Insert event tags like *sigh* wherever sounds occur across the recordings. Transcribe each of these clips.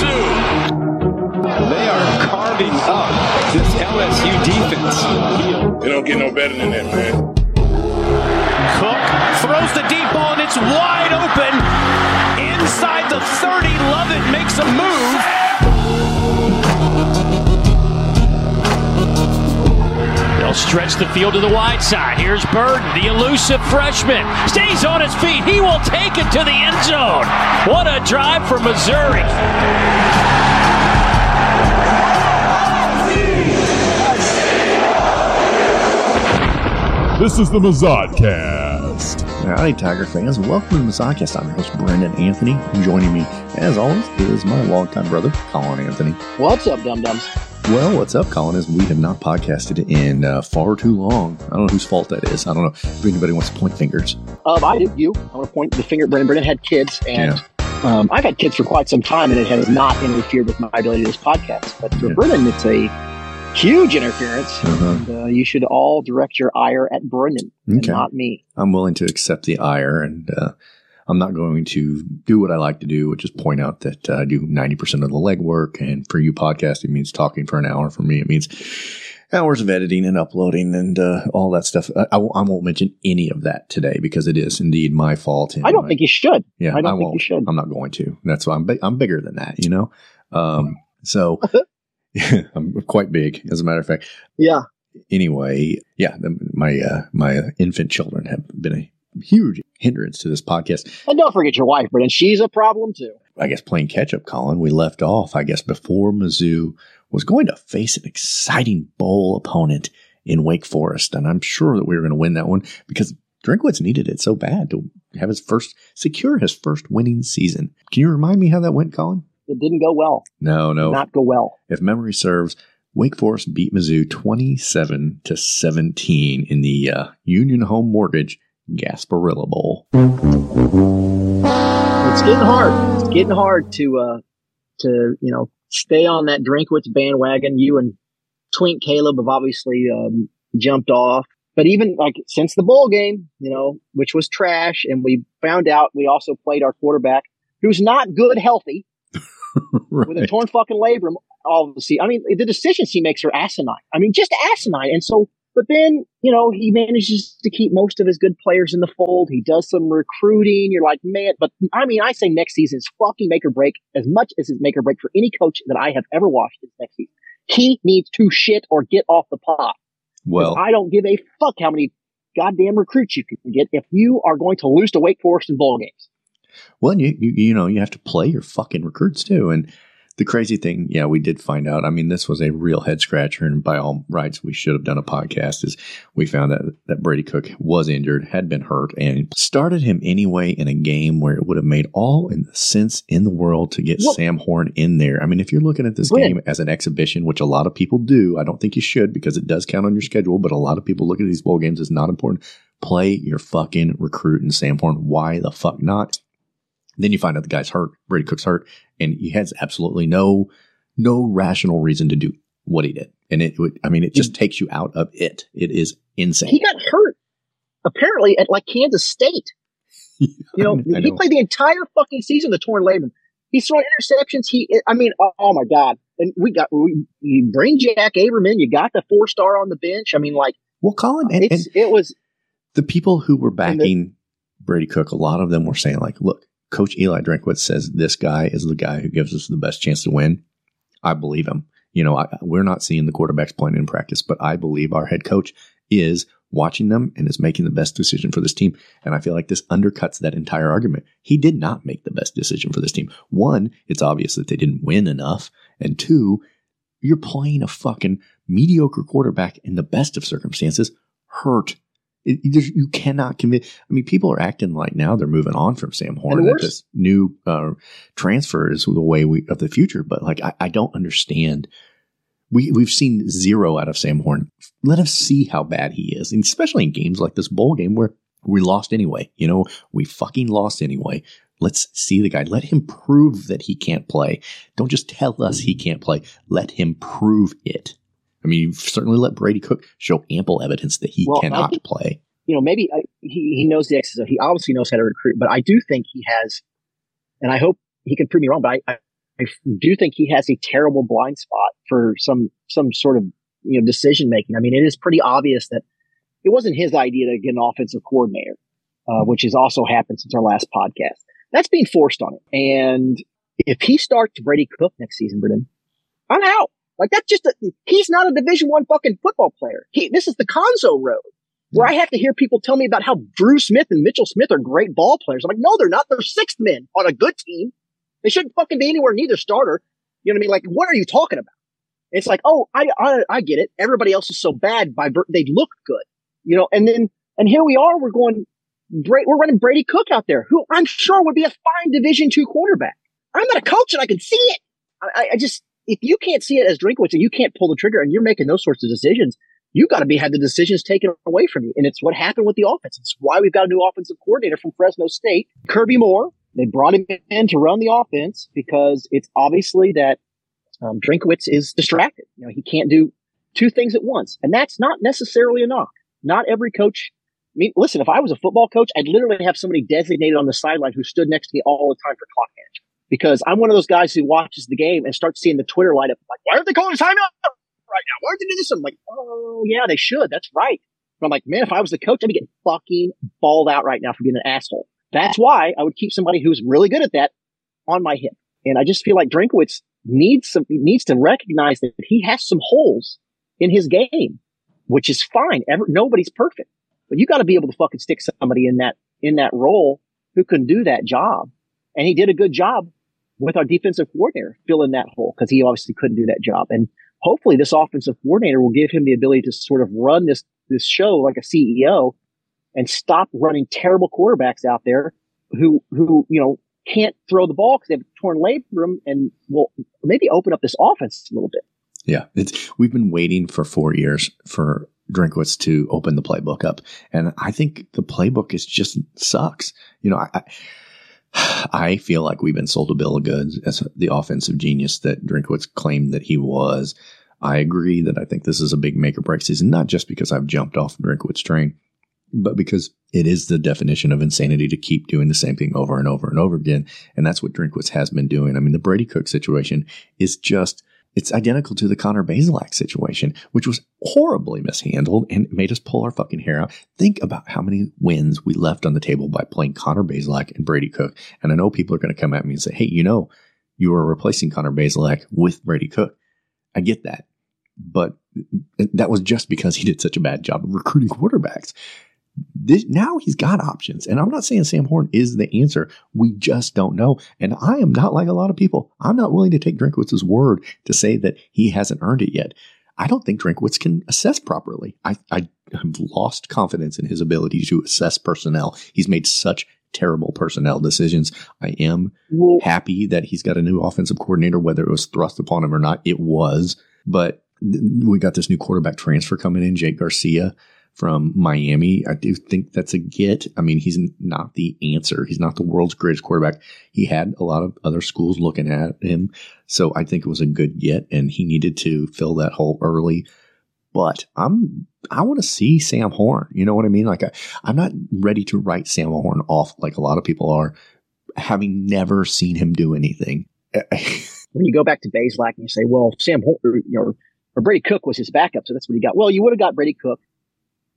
Mizzou. They are carving up this LSU defense. It don't get no better than that, man. Cook throws the deep ball and it's wide open. Inside the 30, Lovett makes a move. They'll stretch the field to the wide side. Here's Burden, the elusive freshman. Stays on his feet. He will take it to the end zone. What a drive for Missouri. This is the Mizzodcast. Howdy, Tiger fans. Welcome to the Mizzodcast. I'm your host, Brendan Anthony. Joining me, as always, is my longtime brother, Colin Anthony. What's up, dum dums? Well, what's up, Colin? Is we have not podcasted in uh, far too long. I don't know whose fault that is. I don't know if anybody wants to point fingers. Um, I did you. I want to point the finger at Brendan. Brendan had kids, and um, I've had kids for quite some time, and it has not interfered with my ability to do this podcast. But for Yeah. Brendan, it's a huge interference, Uh-huh. and uh, you should all direct your ire at Brendan and not me. I'm willing to accept the ire, and uh, I'm not going to do what I like to do, which is point out that uh, I do 90% of the legwork. And for you, podcasting means talking for an hour. For me, it means hours of editing and uploading and uh, all that stuff. I, I won't- I won't mention any of that today because it is indeed my fault. I don't my- think you should. Yeah, I don't think won't. you should. I'm not going to. That's why I'm big, I'm bigger than that, you know. Um, *laughs* so *laughs* I'm quite big, as a matter of fact. Yeah. Anyway, yeah, my uh, my infant children have been a huge hindrance to this podcast. And don't forget your wife, Brendan. She's a problem too. I guess playing catch up, Colin. We left off, I guess, before Mizzou was going to face an exciting bowl opponent in Wake Forest, and I'm sure that we were going to win that one because Drinkwitz needed it so bad to have his first secure his first winning season. Can you remind me how that went, Colin? It didn't go well. No, no. Not go well. If memory serves, Wake Forest beat Mizzou 27 to 17 in the uh, Union Home Mortgage Gasparilla Bowl. It's getting hard. It's getting hard to uh to you know stay on that Drinkwitz bandwagon. You and Twink Caleb have obviously um, jumped off, but even like since the bowl game, you know, which was trash, and we found out we also played our quarterback who's not good healthy *laughs* with a torn fucking labrum. All of the se- I mean, the decisions he makes are asinine. I mean, just asinine. And so, but then you know he manages to keep most of his good players in the fold. He does some recruiting. You're like, man, but I mean, I say next season is fucking make or break as much as it's make or break for any coach that I have ever watched this next season. He needs to shit or get off the pot. Well, I don't give a fuck how many goddamn recruits you can get if you are going to lose to Wake Forest in bowl games. Well, you, you you know you have to play your fucking recruits too. And the crazy thing, yeah, we did find out. I mean, this was a real head scratcher, and by all rights, we should have done a podcast. Is we found that that Brady Cook was injured, had been hurt, and started him anyway in a game where it would have made all in the sense in the world to get Well- Sam Horn in there. I mean, if you're looking at this game as an exhibition, which a lot of people do, I don't think you should because it does count on your schedule. But a lot of people look at these bowl games as not important. Play your fucking recruit and Sam Horn. Why the fuck not? Then you find out the guy's hurt, Brady Cook's hurt, and he has absolutely no no rational reason to do what he did. And it would, I mean, it just takes you out of it. It is insane. He got hurt apparently at like Kansas State. *laughs* You know, he played the entire fucking season, the torn labrum. He's throwing interceptions. He, I mean, oh, oh my God. And we got, we, you bring Jack Aberman, you got the four star on the bench. I mean, like, Well, Colin, and, and it was, the people who were And the- backing Brady Cook, a lot of them were saying, like, look, Coach Eli Drinkwitz says this guy is the guy who gives us the best chance to win. I believe him. You know, I, we're not seeing the quarterbacks playing in practice, but I believe our head coach is watching them and is making the best decision for this team. And I feel like this undercuts that entire argument. He did not make the best decision for this team. One, it's obvious that they didn't win enough. And two, you're playing a fucking mediocre quarterback in the best of circumstances hurt. It, there's- you cannot convince. I mean, people are acting like now they're moving on from Sam Horn. That this new uh, transfer is the way we of the future. But like, I, I don't understand. We we've seen zero out of Sam Horn. Let us see how bad he is, and especially in games like this bowl game where we lost anyway. You know, we fucking lost anyway. Let's see the guy. Let him prove that he can't play. Don't just tell us he can't play. Let him prove it. I mean, you've certainly let Brady Cook show ample evidence that he Well, cannot think- play. you know, maybe I, he, he knows the X's. and He obviously knows how to recruit, but I do think he has, and I hope he can prove me wrong, but I, I, I do think he has a terrible blind spot for some, some sort of, you know, decision making. I mean, it is pretty obvious that it wasn't his idea to get an offensive coordinator, uh, which has also happened since our last podcast. That's being forced on him. And if he starts Brady Cook next season, Brendan, I'm out. Like that's just a, he's not a Division One fucking football player. He this is the Cuonzo road where I have to hear people tell me about how Dru Smith and Mitchell Smith are great ball players. I'm like, no, they're not. They're sixth men on a good team. They shouldn't fucking be anywhere near their starter. You know what I mean? Like, what are you talking about? It's like, oh, I, I, I get it. Everybody else is so bad by, they look good, you know, and then, and here we are, we're going, Bra- we're running Brady Cook out there, who I'm sure would be a fine Division two quarterback. I'm not a coach and I can see it. I- I just, if you can't see it as and you can't pull the trigger and you're making those sorts of decisions, you got to be had the decisions taken away from you. And it's what happened with the offense. It's why we've got a new offensive coordinator from Fresno State, Kirby Moore. They brought him in to run the offense because it's obviously that um, Drinkwitz is distracted. You know, he can't do two things at once, and that's not necessarily a knock. Not every coach. I mean, listen, if I was a football coach, I'd literally have somebody designated on the sideline who stood next to me all the time for clock management because I'm one of those guys who watches the game and starts seeing the Twitter light up like, why aren't they calling a timeout right now? Why aren't they doing this? I'm like, oh yeah, they should. That's right. But I'm like, man, if I was the coach, I'd be getting fucking balled out right now for being an asshole. That's why I would keep somebody who's really good at that on my hip. And I just feel like Drinkwitz needs some, needs to recognize that he has some holes in his game, which is fine. Ever, nobody's perfect, but you got to be able to fucking stick somebody in that, in that role who can do that job. And he did a good job with our defensive coordinator filling that hole because he obviously couldn't do that job. And hopefully this offensive coordinator will give him the ability to sort of run this, this show like a CEO and stop running terrible quarterbacks out there who, who, you know, can't throw the ball because they have torn labrum and will maybe open up this offense a little bit. Yeah, it's we've been waiting for four years for Drinkwitz to open the playbook up, and I think the playbook is just sucks. You know, I. I I feel like we've been sold a bill of goods as the offensive genius that Drinkwitz claimed that he was. I agree that I think this is a big make or break season, not just because I've jumped off Drinkwitz train, but because it is the definition of insanity to keep doing the same thing over and over and over again. And that's what Drinkwitz has been doing. I mean, the Brady Cook situation is just, it's identical to the Connor Bazelak situation, which was horribly mishandled and made us pull our fucking hair out. Think about how many wins we left on the table by playing Connor Bazelak and Brady Cook. And I know people are going to come at me and say, hey, you know, you were replacing Connor Bazelak with Brady Cook. I get that. But that was just because he did such a bad job of recruiting quarterbacks. This, now he's got options. And I'm not saying Sam Horn is the answer. We just don't know. And I am not like a lot of people. I'm not willing to take Drinkwitz's word to say that he hasn't earned it yet. I don't think Drinkwitz can assess properly. I, I have lost confidence in his ability to assess personnel. He's made such terrible personnel decisions. I am happy that he's got a new offensive coordinator, whether it was thrust upon him or not. It was. But we got this new quarterback transfer coming in, Jake Garcia from Miami. I do think that's a get. I mean, he's not the answer. He's not the world's greatest quarterback. He had a lot of other schools looking at him. So I think it was a good get and he needed to fill that hole early. But I'm, I want to see Sam Horn. You know what I mean? Like I, I'm not ready to write Sam Horn off like a lot of people are, having never seen him do anything. *laughs* when you go back to Bazelak and you say, well, Sam Horn, you know, or Brady Cook was his backup, so that's what he got. Well, you would have got Brady Cook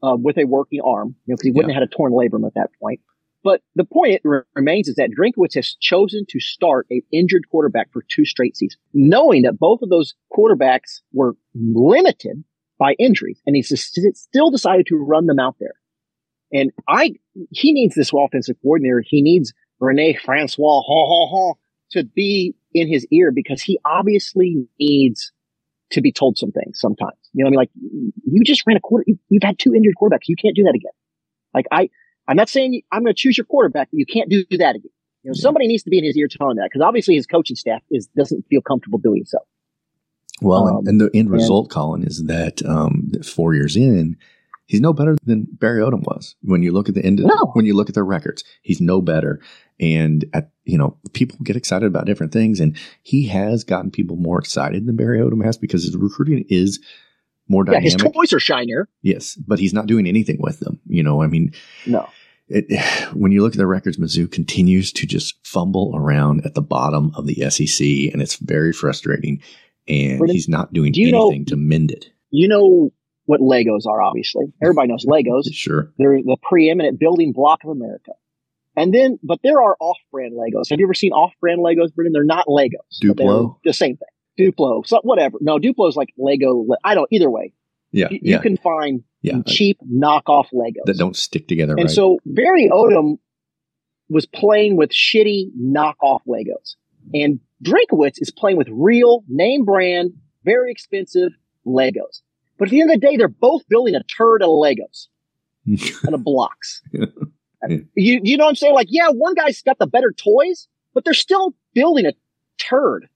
uh, with a working arm, you know, because he wouldn't yeah. have had a torn labrum at that point. But the point re- remains is that Drinkwitz has chosen to start a injured quarterback for two straight seasons, knowing that both of those quarterbacks were limited by injuries, and he's still decided to run them out there. And I, he needs this offensive coordinator. He needs Rene Francois ha, ha, ha, to be in his ear because he obviously needs to be told some things sometimes. You know what I mean? Like you just ran a quarter, you, have had two injured quarterbacks. You can't do that again. Like I, I'm not saying I'm going to choose your quarterback, but you can't do that again. You know, yeah. somebody needs to be in his ear telling that because obviously his coaching staff is doesn't feel comfortable doing so. Well, um, and the end result, and, Colin, is that um, four years in, he's no better than Barry Odom was. When you look at the end, of, no. when you look at their records, he's no better. And at, you know, people get excited about different things, and he has gotten people more excited than Barry Odom has because his recruiting is more dynamic. Yeah, his toys are shinier. Yes, but he's not doing anything with them. You know, I mean, no. It, *sighs* when you look at the records, Mizzou continues to just fumble around at the bottom of the SEC, and it's very frustrating. And he's not doing do anything know, to mend it. You know what Legos are, obviously. Everybody knows Legos. *laughs* sure. They're the preeminent building block of America. And then, but there are off-brand Legos. Have you ever seen off-brand Legos, Brendan? They're not Legos. Duplo. The same thing. Duplo. So whatever. No, Duplo's like Lego. I don't. Either way. Yeah. You, yeah. you can find yeah. cheap knockoff Legos that don't stick together. And right. so Barry Odom was playing with shitty knockoff Legos, and Drinkwitz is playing with real name brand, very expensive Legos. But at the end of the day, they're both building a turd of Legos *laughs* and of blocks. *laughs* yeah. You, you know what I'm saying? Like, yeah, one guy's got the better toys, but they're still building a turd.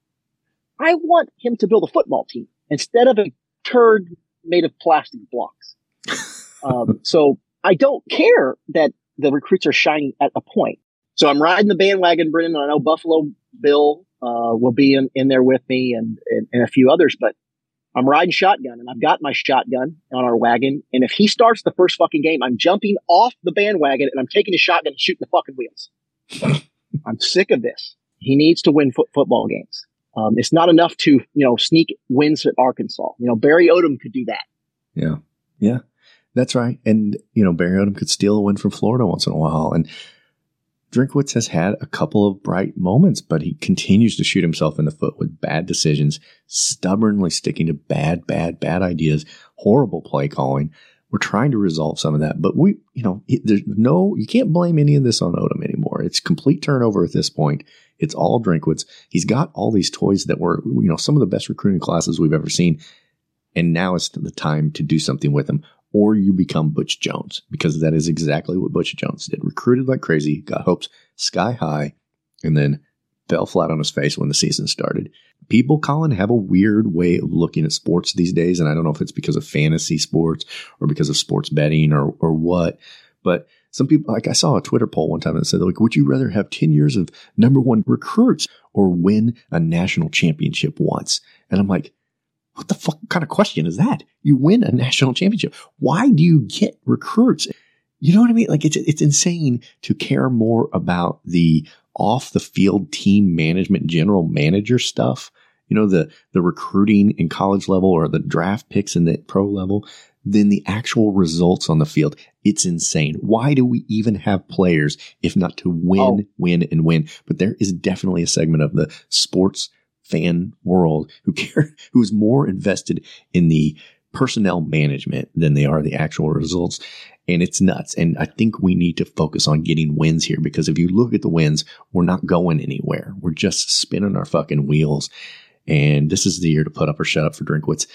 I want him to build a football team instead of a turd made of plastic blocks. *laughs* um, so I don't care that the recruits are shining at a point. So I'm riding the bandwagon, Brendan. I know Buffalo Bill uh, will be in, in there with me and, and, and a few others, but I'm riding shotgun and I've got my shotgun on our wagon. And if he starts the first fucking game, I'm jumping off the bandwagon and I'm taking his shotgun and shooting the fucking wheels. *laughs* I'm sick of this. He needs to win fo- football games. Um, it's not enough to, you know, sneak wins at Arkansas. You know, Barry Odom could do that. Yeah. Yeah. That's right. And, you know, Barry Odom could steal a win from Florida once in a while. And Drinkwitz has had a couple of bright moments, but he continues to shoot himself in the foot with bad decisions, stubbornly sticking to bad, bad, bad ideas, horrible play calling. We're trying to resolve some of that, but we, you know, there's no, you can't blame any of this on Odom anymore. It's complete turnover at this point. It's all Drinkwitz. He's got all these toys that were, you know, some of the best recruiting classes we've ever seen. And now is the time to do something with them or you become Butch Jones because that is exactly what Butch Jones did. Recruited like crazy, got hopes sky high, and then fell flat on his face when the season started. People, Colin, have a weird way of looking at sports these days, and I don't know if it's because of fantasy sports or because of sports betting or or what, but some people, like I saw a Twitter poll one time that said, like, would you rather have 10 years of number one recruits or win a national championship once? And I'm like, what the fuck kind of question is that? You win a national championship. Why do you get recruits? You know what I mean? Like it's it's insane to care more about the off the field team management, general manager stuff. You know the the recruiting in college level or the draft picks in the pro level than the actual results on the field. It's insane. Why do we even have players if not to win, oh. win, and win? But there is definitely a segment of the sports fan world who care, *laughs* who's more invested in the personnel management than they are the actual results. And it's nuts. And I think we need to focus on getting wins here because if you look at the wins, we're not going anywhere. We're just spinning our fucking wheels. And this is the year to put up or shut up for Drinkwitz.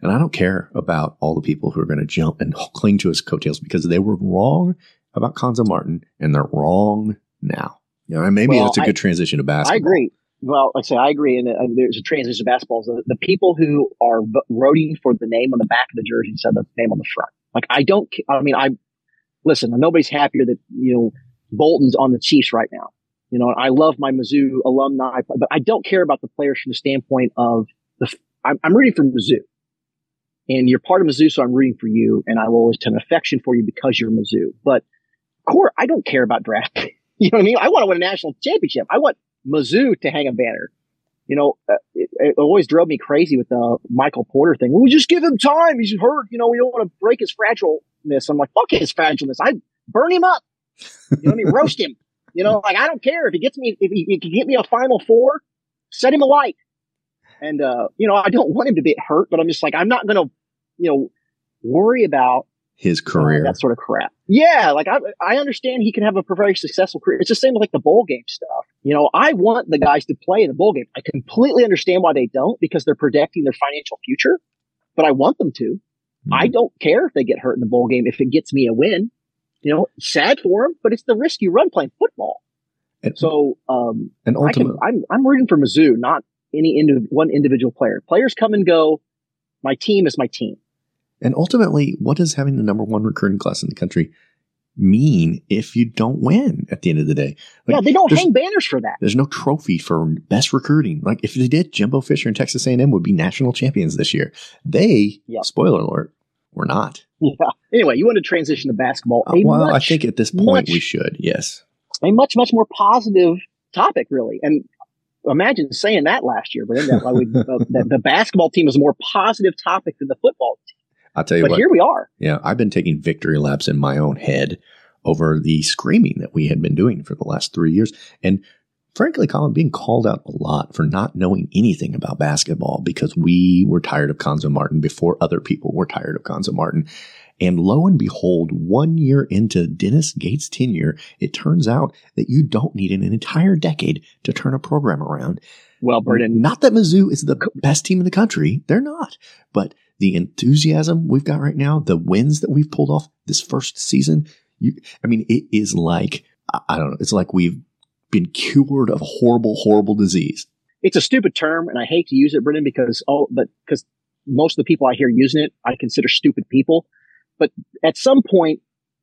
And I don't care about all the people who are going to jump and *laughs* cling to his coattails because they were wrong about Cuonzo Martin and they're wrong now. You know, and maybe well, that's a good I, transition to basketball. I agree. Well, like I say I agree, and uh, there's a transition to basketball. The, the people who are voting for the name on the back of the jersey instead of the name on the front. Like I don't, I mean, I listen, nobody's happier that, you know, Bolton's on the Chiefs right now. You know, I love my Mizzou alumni, but I don't care about the players from the standpoint of the, I'm, I'm rooting for Mizzou and you're part of Mizzou, so I'm rooting for you, and I will always have an affection for you because you're Mizzou. But core, I don't care about draft. *laughs* you know what I mean? I want to win a national championship. I want Mizzou to hang a banner. You know, uh, it, it, always drove me crazy with the Michael Porter thing. Well, we just give him time. He's hurt. You know, we don't want to break his fragileness. I'm like, fuck his fragileness. I burn him up. You know what I mean? Roast him. You know, like I don't care if he gets me, if he, he can get me a final four, set him alight. And, uh, you know, I don't want him to get hurt, but I'm just like, I'm not going to you know, worry about his career, that sort of crap. Yeah, like I, I understand he can have a very successful career. It's the same with like the bowl game stuff. You know, I want the guys to play in the bowl game. I completely understand why they don't because they're protecting their financial future, but I want them to. Mm-hmm. I don't care if they get hurt in the bowl game if it gets me a win. You know, sad for them, but it's the risk you run playing football. And, so, um, and ultimately, I'm, I'm rooting for Mizzou, not any indiv- one individual player. Players come and go. My team is my team. And ultimately, what does having the number one recruiting class in the country mean if you don't win at the end of the day? Like, yeah, they don't hang banners for that. There's no trophy for best recruiting. Like if they did, Jimbo Fisher and Texas A&M would be national champions this year. They, yep. spoiler alert, were not. Yeah. Anyway, you want to transition to basketball? Uh, well, much, I think at this point much, we should. Yes. A much much more positive topic, really, and imagine saying that last year, but then that, we, uh, *laughs* the, the basketball team is a more positive topic than the football team. I'll tell you but what. here we are. Yeah, I've been taking victory laps in my own head over the screaming that we had been doing for the last three years. And frankly, Colin, being called out a lot for not knowing anything about basketball because we were tired of Cuonzo Martin before other people were tired of Cuonzo Martin. And lo and behold, one year into Dennis Gates' tenure, it turns out that you don't need an entire decade to turn a program around. Well, Burden. Not that Mizzou is the best team in the country. They're not. But the enthusiasm we've got right now, the wins that we've pulled off this first season. You, I mean, it is like, I don't know, it's like we've been cured of a horrible, horrible disease. It's a stupid term, and I hate to use it, Brendan, because oh, but because most of the people I hear using it, I consider stupid people. But at some point,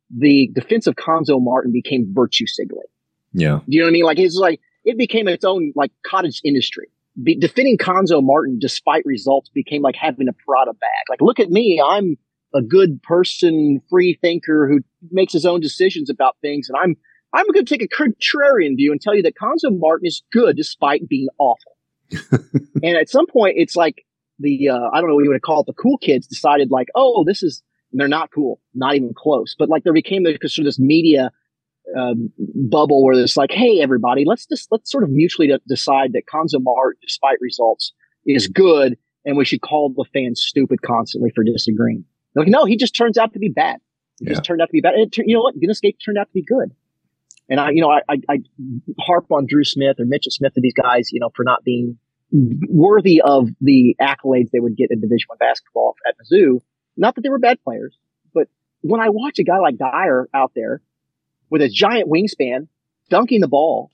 the defense of Cuonzo Martin became virtue signaling. Yeah, do you know what I mean? Like it's like it became its own like cottage industry be, defending Cuonzo Martin despite results became like having a Prada bag. Like, look at me. I'm a good person, free thinker who makes his own decisions about things. And I'm, I'm going to take a contrarian view and tell you that Cuonzo Martin is good despite being awful. *laughs* and at some point, it's like the, uh, I don't know what you would call it. The cool kids decided like, oh, this is, they're not cool, not even close. But like there became this, sort of this media um, bubble where it's like, hey, everybody, let's just let's sort of mutually decide that Cuonzo despite results, is good, and we should call the fans stupid constantly for disagreeing. They're like, no, he just turns out to be bad. He yeah. just turned out to be bad. And it, you know what? Dennis Gates turned out to be good. And I, you know, I, I, I harp on Dru Smith or Mitchell Smith to these guys, you know, for not being worthy of the accolades they would get in Division One basketball at Mizzou. Not that they were bad players, but when I watch a guy like Dyer out there with a giant wingspan, dunking the ball,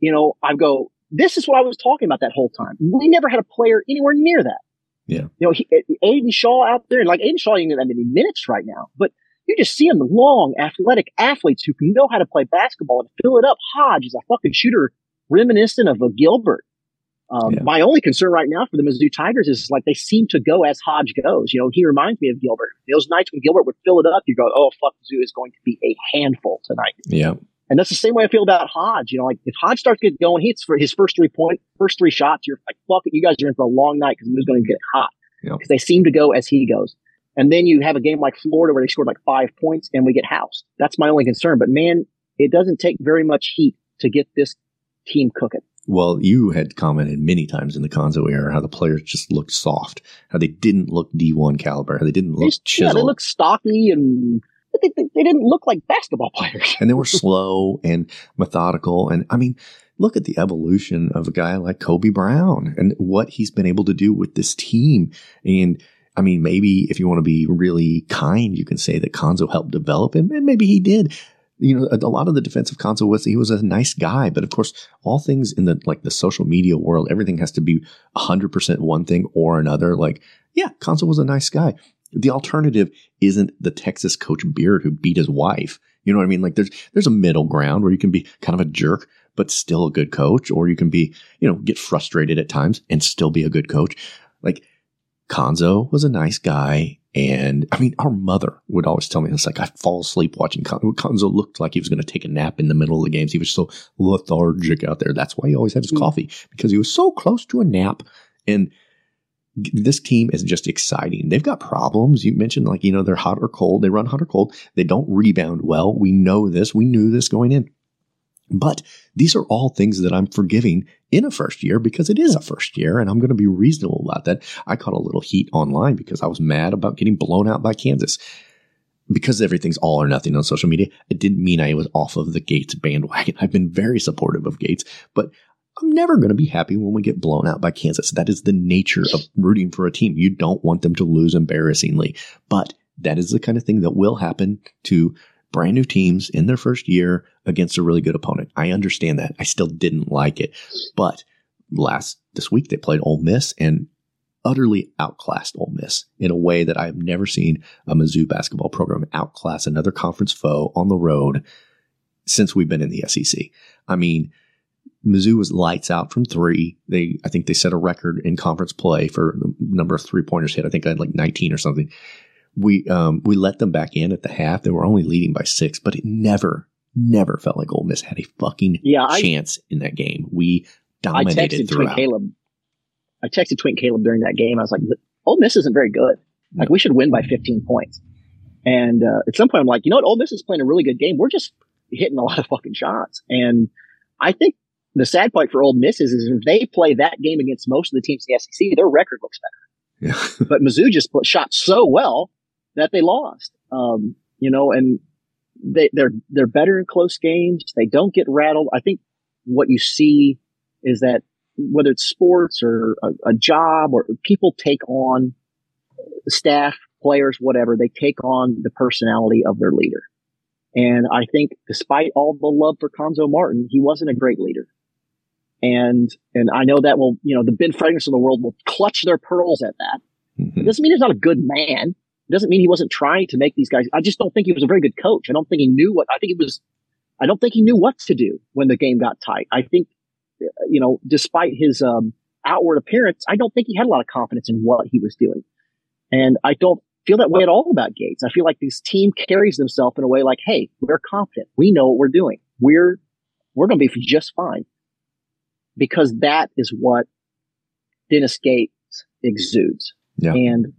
you know, I go, this is what I was talking about that whole time. We never had a player anywhere near that. Yeah. You know, he, eh, Aidan Shaw out there, and like Aidan Shaw, you know, that many minutes right now, but you just see him long, athletic athletes who can know how to play basketball and fill it up. Hodge is a fucking shooter reminiscent of a Gilbert. Um, yeah. My only concern right now for the Mizzou Tigers is like they seem to go as Hodge goes. You know, he reminds me of Gilbert. Those nights when Gilbert would fill it up, you go, "Oh fuck, Mizzou is going to be a handful tonight." Yeah, and that's the same way I feel about Hodge. You know, like if Hodge starts getting going, he hits for his first three point, first three shots. You're like, "Fuck it, you guys are in for a long night because Mizzou's going to get hot." Because yep. they seem to go as he goes. And then you have a game like Florida where they scored like five points and we get housed. That's my only concern. But man, it doesn't take very much heat to get this team cooking. Well, you had commented many times in the Cuonzo era how the players just looked soft, how they didn't look D1 caliber, how they didn't look chiseled. Yeah, they looked stocky and they, they, they didn't look like basketball players. and they were *laughs* slow and methodical. And I mean, look at the evolution of a guy like Kobe Brown and what he's been able to do with this team. And I mean, maybe if you want to be really kind, you can say that Cuonzo helped develop him, and maybe he did you know, a, a, lot of the defensive counsel was he was a nice guy, but of course, all things in the like the social media world, everything has to be hundred percent one thing or another. Like, yeah, Cuonzo was a nice guy, The alternative isn't the Texas coach Beard who beat his wife. You know what I mean? Like there's there's a middle ground where you can be kind of a jerk but still a good coach, or you can be, you know, get frustrated at times and still be a good coach. Like Cuonzo was a nice guy. And I mean, our mother would always tell me, it's like I fall asleep watching Con- Cuonzo looked like he was going to take a nap in the middle of the games. He was so lethargic out there. That's why he always had his mm. coffee because he was so close to a nap. And this team is just exciting. They've got problems. You mentioned like, you know, they're hot or cold. They run hot or cold. They don't rebound well. We know this. We knew this going in. But these are all things that I'm forgiving in a first year because it is a first year and I'm going to be reasonable about that. I caught a little heat online because I was mad about getting blown out by Kansas. Because everything's all or nothing on social media, it didn't mean I was off of the Gates bandwagon. *laughs* I've been very supportive of Gates, but I'm never going to be happy when we get blown out by Kansas. That is the nature of rooting for a team. You don't want them to lose embarrassingly, but that is the kind of thing that will happen to brand new teams in their first year against a really good opponent. I understand that. I still didn't like it. But last this week they played Ole Miss and utterly outclassed Ole Miss in a way that I've never seen a Mizzou basketball program outclass another conference foe on the road since we've been in the SEC. I mean, Mizzou was lights out from three. They, I think they set a record in conference play for the number of three pointers hit. I think I had like 19 or something we um, we let them back in at the half. They were only leading by six, but it never, never felt like Ole Miss had a fucking yeah, chance I, in that game. We dominated I texted throughout. Twink Caleb. I texted Twink Caleb during that game. I was like, Ole Miss isn't very good. Like we should win by 15 points. And uh, at some point, I'm like, you know what? Ole Miss is playing a really good game. We're just hitting a lot of fucking shots. And I think the sad part for Ole Miss is, is if they play that game against most of the teams in the SEC, their record looks better. Yeah. *laughs* but Mizzou just put, shot so well that they lost. Um, you know, and they, they're, they're better in close games. They don't get rattled. I think what you see is that whether it's sports or a, a job or people take on staff, players, whatever, they take on the personality of their leader. And I think despite all the love for Cuonzo Martin, he wasn't a great leader. And, and I know that will, you know, the Ben Franklin's of the world will clutch their pearls at that. Mm-hmm. It doesn't mean he's not a good man. It doesn't mean he wasn't trying to make these guys. I just don't think he was a very good coach. I don't think he knew what, I think he was, I don't think he knew what to do when the game got tight. I think, you know, despite his, um, outward appearance, I don't think he had a lot of confidence in what he was doing. And I don't feel that way at all about Gates. I feel like this team carries themselves in a way like, Hey, we're confident. We know what we're doing. We're, we're going to be just fine because that is what Dennis Gates exudes. Yeah. And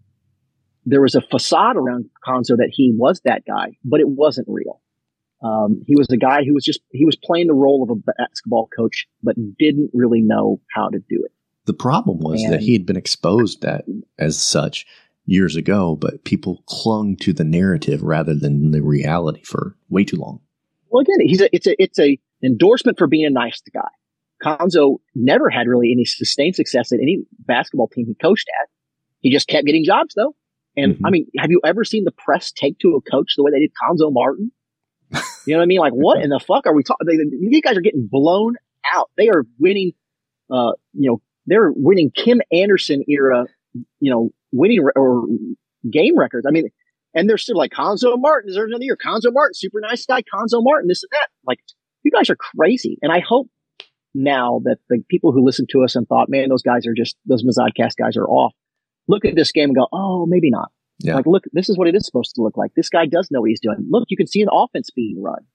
there was a facade around Cuonzo that he was that guy, but it wasn't real. Um, he was a guy who was just he was playing the role of a basketball coach, but didn't really know how to do it. The problem was and, that he had been exposed that as such years ago, but people clung to the narrative rather than the reality for way too long. Well, again, he's a it's a it's a endorsement for being a nice guy. Cuonzo never had really any sustained success at any basketball team he coached at. He just kept getting jobs though. And mm-hmm. I mean, have you ever seen the press take to a coach the way they did Cuonzo Martin? You know what I mean? Like, *laughs* what in the fuck are we talking? These guys are getting blown out. They are winning, uh, you know, they're winning Kim Anderson era, you know, winning re- or game records. I mean, and they're still like Cuonzo Martin. Is there another year? Cuonzo Martin, super nice guy. Cuonzo Martin, this and that. Like, you guys are crazy. And I hope now that the people who listened to us and thought, man, those guys are just, those Mizzodcast guys are off look at this game and go, oh, maybe not. Yeah. Like, look, this is what it is supposed to look like. This guy does know what he's doing. Look, you can see an offense being run.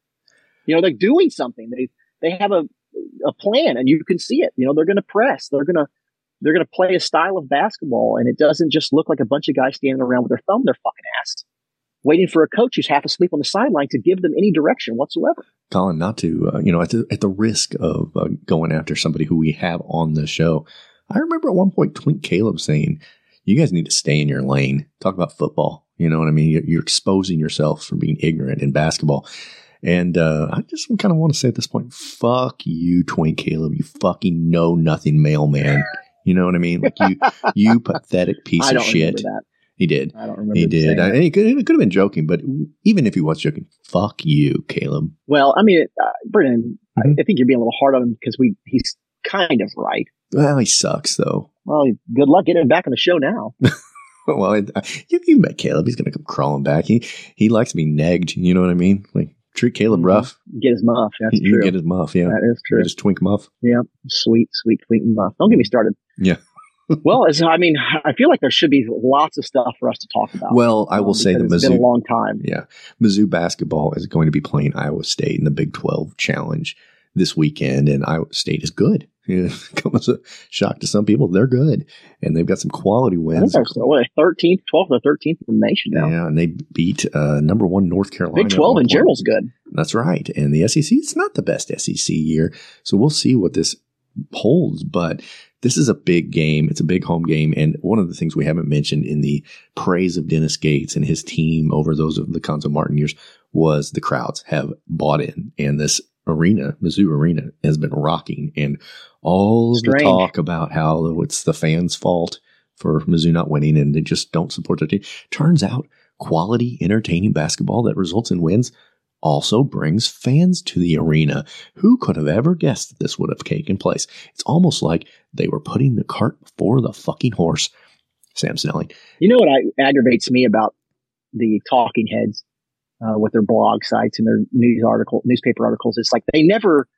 You know, they're doing something. They they have a a plan, and you can see it. You know, they're going to press. They're going to they're going to play a style of basketball, and it doesn't just look like a bunch of guys standing around with their thumb their fucking ass, waiting for a coach who's half asleep on the sideline to give them any direction whatsoever. Colin, not to uh, you know, at the, at the risk of uh, going after somebody who we have on the show, I remember at one point Twink Caleb saying you guys need to stay in your lane. Talk about football. You know what I mean? You're, you're exposing yourself from being ignorant in basketball. And uh, I just kind of want to say at this point, fuck you, Twink Caleb. You fucking know nothing mailman. You know what I mean? Like you, you *laughs* pathetic piece of shit. He did. I don't remember. He did. I, he could, he could have been joking, but even if he was joking, fuck you, Caleb. Well, I mean, uh, Brennan, mm-hmm. I, I think you're being a little hard on him because we he's kind of right. Well, he sucks though. Well, good luck getting him back on the show now. *laughs* well, it, you, you met Caleb. He's going to come crawling back. He he likes to be negged. You know what I mean? Like treat Caleb Mhm. rough. Get his muff. That's you true. get his muff. Yeah, That is true. Get his twink muff. Yeah, sweet, sweet, twink muff. Don't get me started. Yeah. *laughs* well, as I mean, I feel like there should be lots of stuff for us to talk about. Well, I will um, say that because it's been a long time. Yeah, Mizzou basketball is going to be playing Iowa State in the Big Twelve Challenge this weekend, and Iowa State is good. *laughs* Yeah, come as a shock to some people, they're good, and they've got some quality wins. they're so, what, 13th, 12th, or 13th in the nation now. Yeah, and they beat uh, number one North Carolina. Big 12 one in general's good. That's right. And the SEC, it's not the best SEC year. So we'll see what this holds. But this is a big game. It's a big home game. And one of the things we haven't mentioned in the praise of Dennis Gates and his team over those of the Cuonzo Martin years was the crowds have bought in. And this arena, Mizzou Arena, has been rocking. And all of the talk about how it's the fans' fault for Mizzou not winning and they just don't support their team. Turns out quality, entertaining basketball that results in wins also brings fans to the arena. Who could have ever guessed that this would have taken place? It's almost like they were putting the cart before the fucking horse. Sam Snelling. You know what I, aggravates me about the talking heads uh, with their blog sites and their news article, newspaper articles? It's like they never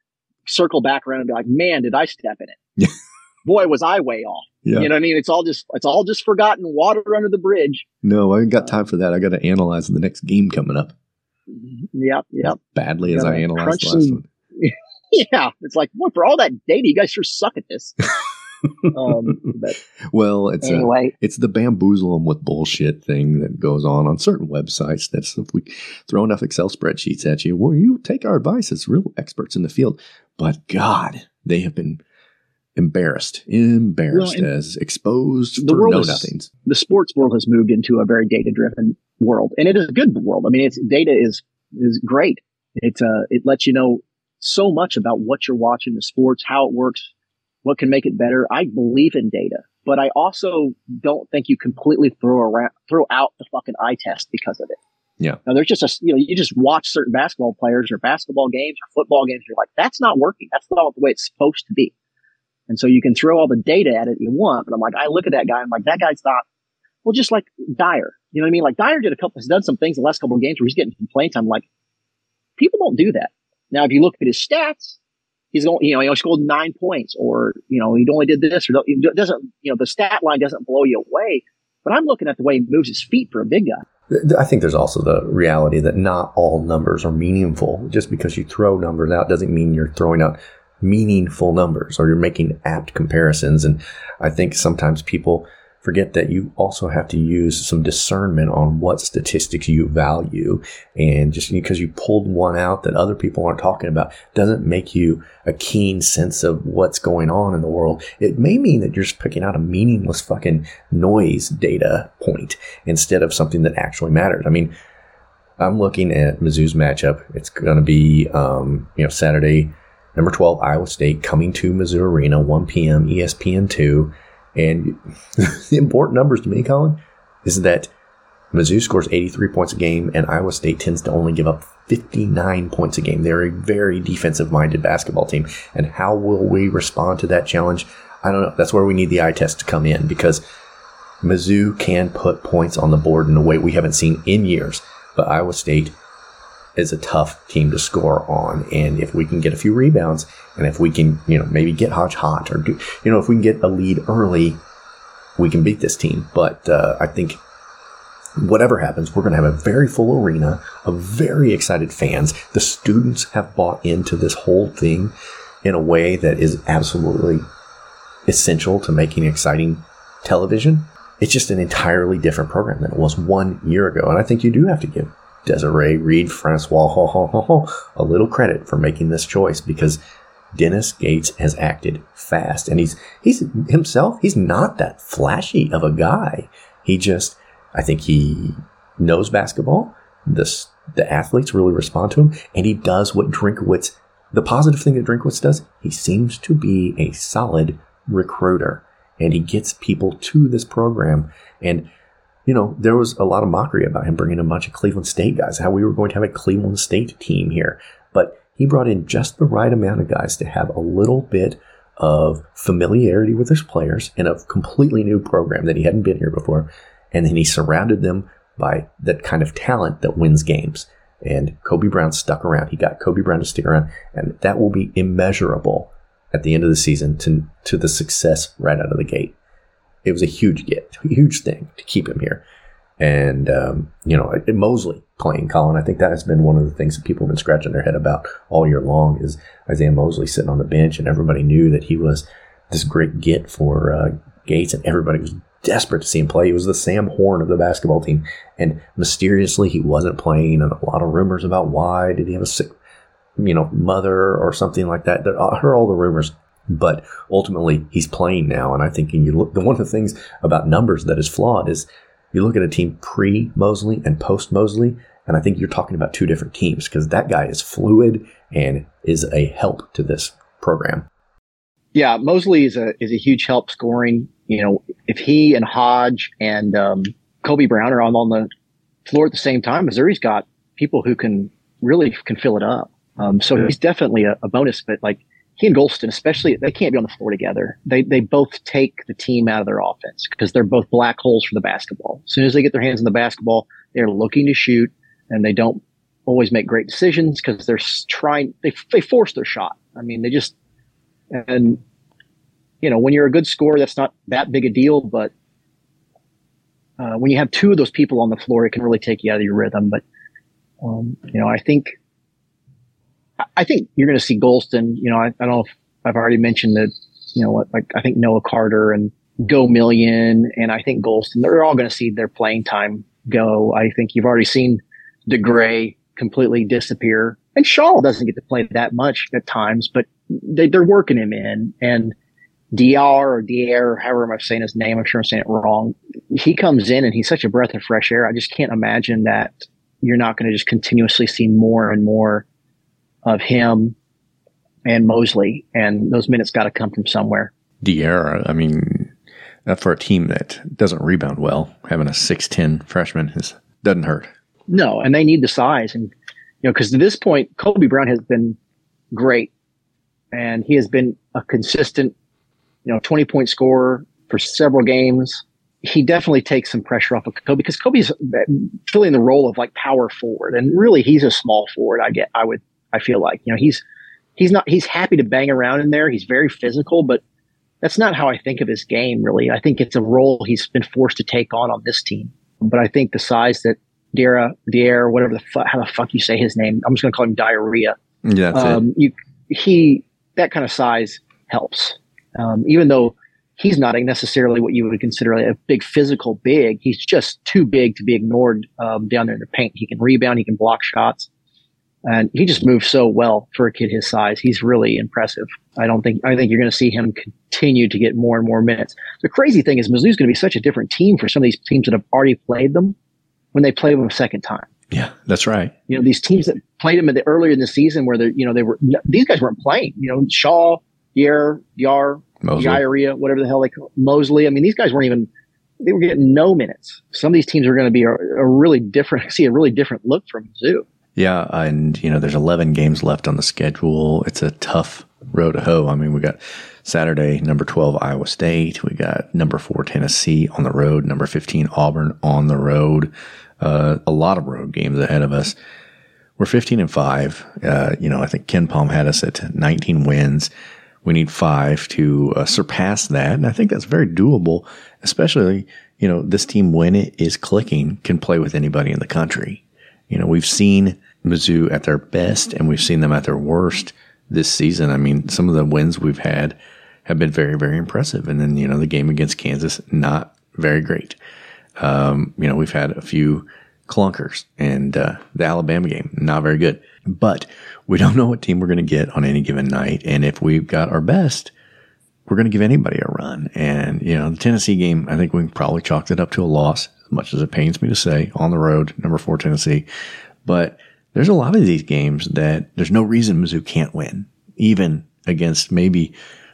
circle back around and be like, "Man, did I step in it? *laughs* Boy, was I way off." Yeah. You know what I mean? It's all just it's all just forgotten water under the bridge. No, I ain't got time for that. I got to analyze the next game coming up. Yep, yep. Badly as I analyzed the last some- one. *laughs* Yeah, it's like, boy, for all that data, you guys sure suck at this. *laughs* um, *laughs* but Well, it's a, it's the bamboozle 'em with bullshit thing that goes on on certain websites. That's if we throw enough Excel spreadsheets at you, well, you take our advice as real experts in the field. But God, they have been embarrassed, embarrassed Well, as exposed the for world no nothings. the sports world has moved into a very data driven world and it is a good world. I mean, it's data is, is great. It's uh, it lets you know so much about what you're watching, the sports, how it works, what can make it better. I believe in data, but I also don't think you completely throw around, throw out the fucking eye test because of it. Yeah. Now there's just a, you know, you just watch certain basketball players or basketball games or football games. You're like, that's not working. That's not the way it's supposed to be. And so you can throw all the data at it you want, but I'm like, I look at that guy, I'm like, that guy's not, well, just like Dyer. You know what I mean? Like Dyer did a couple, has done some things the last couple of games where he's getting complaints. I'm like, people don't do that. Now, if you look at his stats, he's going, you know, he only scored nine points or, you know, he only did this or it doesn't, you know, the stat line doesn't blow you away. But I'm looking at the way he moves his feet for a big guy. I think there's also the reality that not all numbers are meaningful. Just because you throw numbers out doesn't mean you're throwing out meaningful numbers or you're making apt comparisons. And I think sometimes people forget that you also have to use some discernment on what statistics you value. And just because you pulled one out that other people aren't talking about doesn't make you a keen sense of what's going on in the world. It may mean that you're just picking out a meaningless fucking noise data point instead of something that actually matters. I mean, I'm looking at Mizzou's matchup. It's going to be, um, you know, Saturday, number 12, Iowa State coming to Mizzou Arena, 1 p.m., ESPN 2. And *laughs* the important numbers to me, Colin, is that Mizzou scores 83 points a game and Iowa State tends to only give up 59 points a game. They're a very defensive minded basketball team. And how will we respond to that challenge? I don't know. That's where we need the eye test to come in because Mizzou can put points on the board in a way we haven't seen in years. But Iowa State is a tough team to score on. And if we can get a few rebounds and if we can, you know, maybe get Hodge hot or do, you know, if we can get a lead early, we can beat this team. But uh, I think whatever happens, we're going to have a very full arena of very excited fans. The students have bought into this whole thing in a way that is absolutely essential to making exciting television. It's just an entirely different program than it was one year ago. And I think you do have to give Desiree Reed, Francois ho, ho, ho, ho, a little credit for making this choice because Dennis Gates has acted fast and he's he's himself he's not that flashy of a guy. He just I think he knows basketball. The the athletes really respond to him and he does what Drinkwitz the positive thing that Drinkwitz does, he seems to be a solid recruiter and he gets people to this program and you know, there was a lot of mockery about him bringing a bunch of Cleveland State guys, how we were going to have a Cleveland State team here. But he brought in just the right amount of guys to have a little bit of familiarity with his players in a completely new program that he hadn't been here before. and then he surrounded them by that kind of talent that wins games. And Kobe Brown stuck around. He got Kobe Brown to stick around, and that will be immeasurable at the end of the season to to the success right out of the gate. It was a huge get, a huge thing to keep him here. And um, you know, Mosley playing Colin, I think that has been one of the things that people have been scratching their head about all year long is Isiah Mosley sitting on the bench, and everybody knew that he was this great get for uh, Gates, and everybody was desperate to see him play. He was the Sam Horn of the basketball team, and mysteriously he wasn't playing, and a lot of rumors about why. Did he have a sick, you know, mother or something like that? I heard all the rumors, but ultimately he's playing now, and I think you look. One of the things about numbers that is flawed is you look at a team pre Mosley and post Mosley, and I think you're talking about two different teams because that guy is fluid and is a help to this program. Yeah, Mosley is a is a huge help scoring. You know, if he and Hodge and um, Kobe Brown are on on the floor at the same time, Missouri's got people who can really can fill it up. Um, so he's definitely a, a, bonus. But like he and Gholston, especially, they can't be on the floor together. They they both take the team out of their offense because they're both black holes for the basketball. As soon as they get their hands on the basketball, they're looking to shoot, and they don't always make great decisions because they're trying. They they force their shot. I mean, they just and, you know, when you're a good scorer, that's not that big a deal. But uh, when you have two of those people on the floor, it can really take you out of your rhythm. But, um, you know, I think, I think you're going to see Gholston. You know, I, I, don't know if I've already mentioned that, you know, like I think Noah Carter and Gomillion and I think Gholston, they're all going to see their playing time go. I think you've already seen DeGray completely disappear. And Shaw doesn't get to play that much at times, but they, are working him in. And Dr or Dr, however I'm saying his name, I'm sure I'm saying it wrong. He comes in and he's such a breath of fresh air. I just can't imagine that you're not going to just continuously see more and more of him and Mosley. And those minutes got to come from somewhere. Dr, I mean, uh, for a team that doesn't rebound well, having a 6'10 freshman is, doesn't hurt. No, and they need the size. And, you know, because to this point, Kobe Brown has been great and he has been a consistent, you know, 20 point scorer for several games. He definitely takes some pressure off of Kobe because Kobe's uh, filling the role of like power forward. And really, he's a small forward. I get, I would, I feel like, you know, he's, he's not, he's happy to bang around in there. He's very physical, but that's not how I think of his game, really. I think it's a role he's been forced to take on on this team. But I think the size that Dara, Dare, whatever the fuck, how the fuck you say his name, I'm just going to call him Diarrhea. Yeah, that's um, it. You, he, that kind of size helps. Um, even though he's not necessarily what you would consider a big physical big, he's just too big to be ignored um, down there in the paint. He can rebound, he can block shots, and he just moves so well for a kid his size. He's really impressive. I don't think I think you're going to see him continue to get more and more minutes. The crazy thing is Mizzou's going to be such a different team for some of these teams that have already played them when they play them a second time. Yeah, that's right. You know, these teams that played him in the earlier in the season where they, you know, they were these guys weren't playing. You know, Shaw, Yar, Yar, Diarrhea, whatever the hell they call Mosley. I mean, these guys weren't even they were getting no minutes. Some of these teams are going to be a, a really different, *laughs* see a really different look from Zoo. Yeah, and you know, there's 11 games left on the schedule. It's a tough road to hoe. I mean, we got Saturday, number 12, Iowa State. We got number four, Tennessee on the road. Number 15, Auburn on the road uh, a lot of road games ahead of us. We're 15 and five. Uh, you know, I think KenPom had us at 19 wins. We need five to uh, surpass that. And I think that's very doable, especially, you know, this team, when it is clicking, can play with anybody in the country. You know, we've seen Mizzou at their best and we've seen them at their worst this season. I mean, some of the wins we've had have been very, very impressive. And then, you know, the game against Kansas, not very great. Um, you know, we've had a few clunkers and uh, the Alabama game, not very good. But we don't know what team we're going to get on any given night. And if we've got our best, we're going to give anybody a run. And, you know, the Tennessee game, I think we probably chalked it up to a loss, much as it pains me to say, on the road, number four Tennessee. But there's a lot of these games that there's no reason Mizzou can't win, even against maybe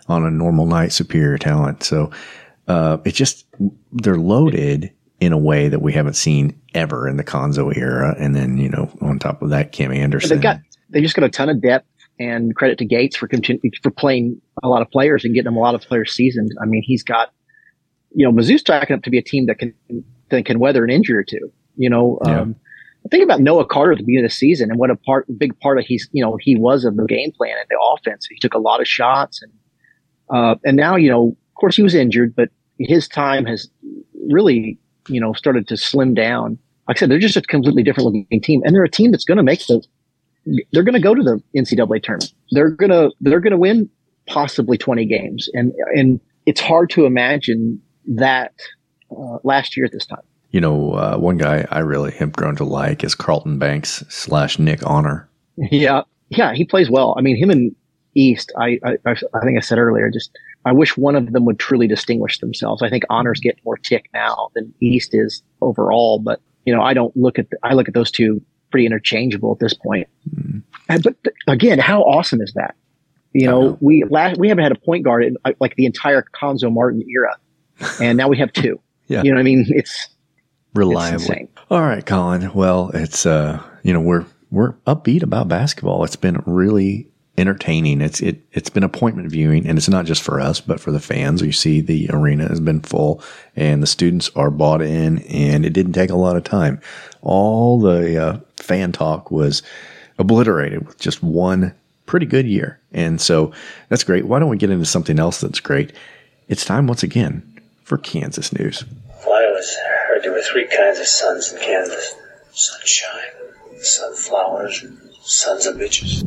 on a normal night superior talent. So uh, it's just, they're loaded in a way that we haven't seen ever in the Cuonzo era. And then, you know, on top of that, Kim Anderson. They got they just got a ton of depth and credit to Gates for continu- for playing a lot of players and getting them a lot of players seasoned. I mean, he's got, you know, Mizzou's tracking up to be a team that can that can weather an injury or two. You know, Yeah. um, think about Noah Carter at the beginning of the season and what a part, big part of he's, you know, he was of the game plan and the offense. He took a lot of shots and, uh, and now, you know, of course he was injured, but his time has really, you know, started to slim down. Like I said, they're just a completely different looking team and they're a team that's going to make the, they're going to go to the NCAA tournament. They're going to, they're going to win possibly 20 games. And, and it's hard to imagine that, uh, last year at this time. You know, uh, one guy I really have grown to like is Carlton Banks slash Nick Honor. Yeah, yeah, he plays well. I mean, him and East. I, I, I think I said earlier. Just I wish one of them would truly distinguish themselves. I think Honors get more tick now than East is overall, but you know, I don't look at the, I look at those two pretty interchangeable at this point. And, but th- again, how awesome is that? You know, we last we haven't had a point guard in like the entire Cuonzo Martin era, and now we have two. Yeah. You know what I mean? It's reliably. insane. All right, Colin. Well, it's uh, you know, we're we're upbeat about basketball. It's been really entertaining. It's it it's been appointment viewing, and it's not just for us, but for the fans. You see, the arena has been full, and the students are bought in, and it didn't take a lot of time. All the uh, fan talk was obliterated with just one pretty good year, and so that's great. Why don't we get into something else that's great? It's time once again for Kansas news. Well, I always heard there were three kinds of suns in Kansas sunshine, sunflowers, and sons of bitches.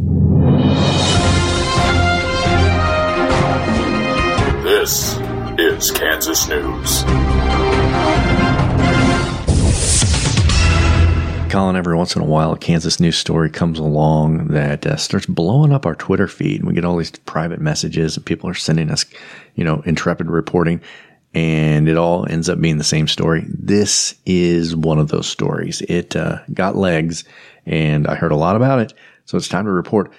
This is Kansas News. Colin, every once in a while, a Kansas news story comes along that uh, starts blowing up our Twitter feed. And we get all these private messages, and people are sending us, you know, intrepid reporting, and it all ends up being the same story. This is one of those stories. It uh, got legs, and I heard a lot about it, so it's time to report.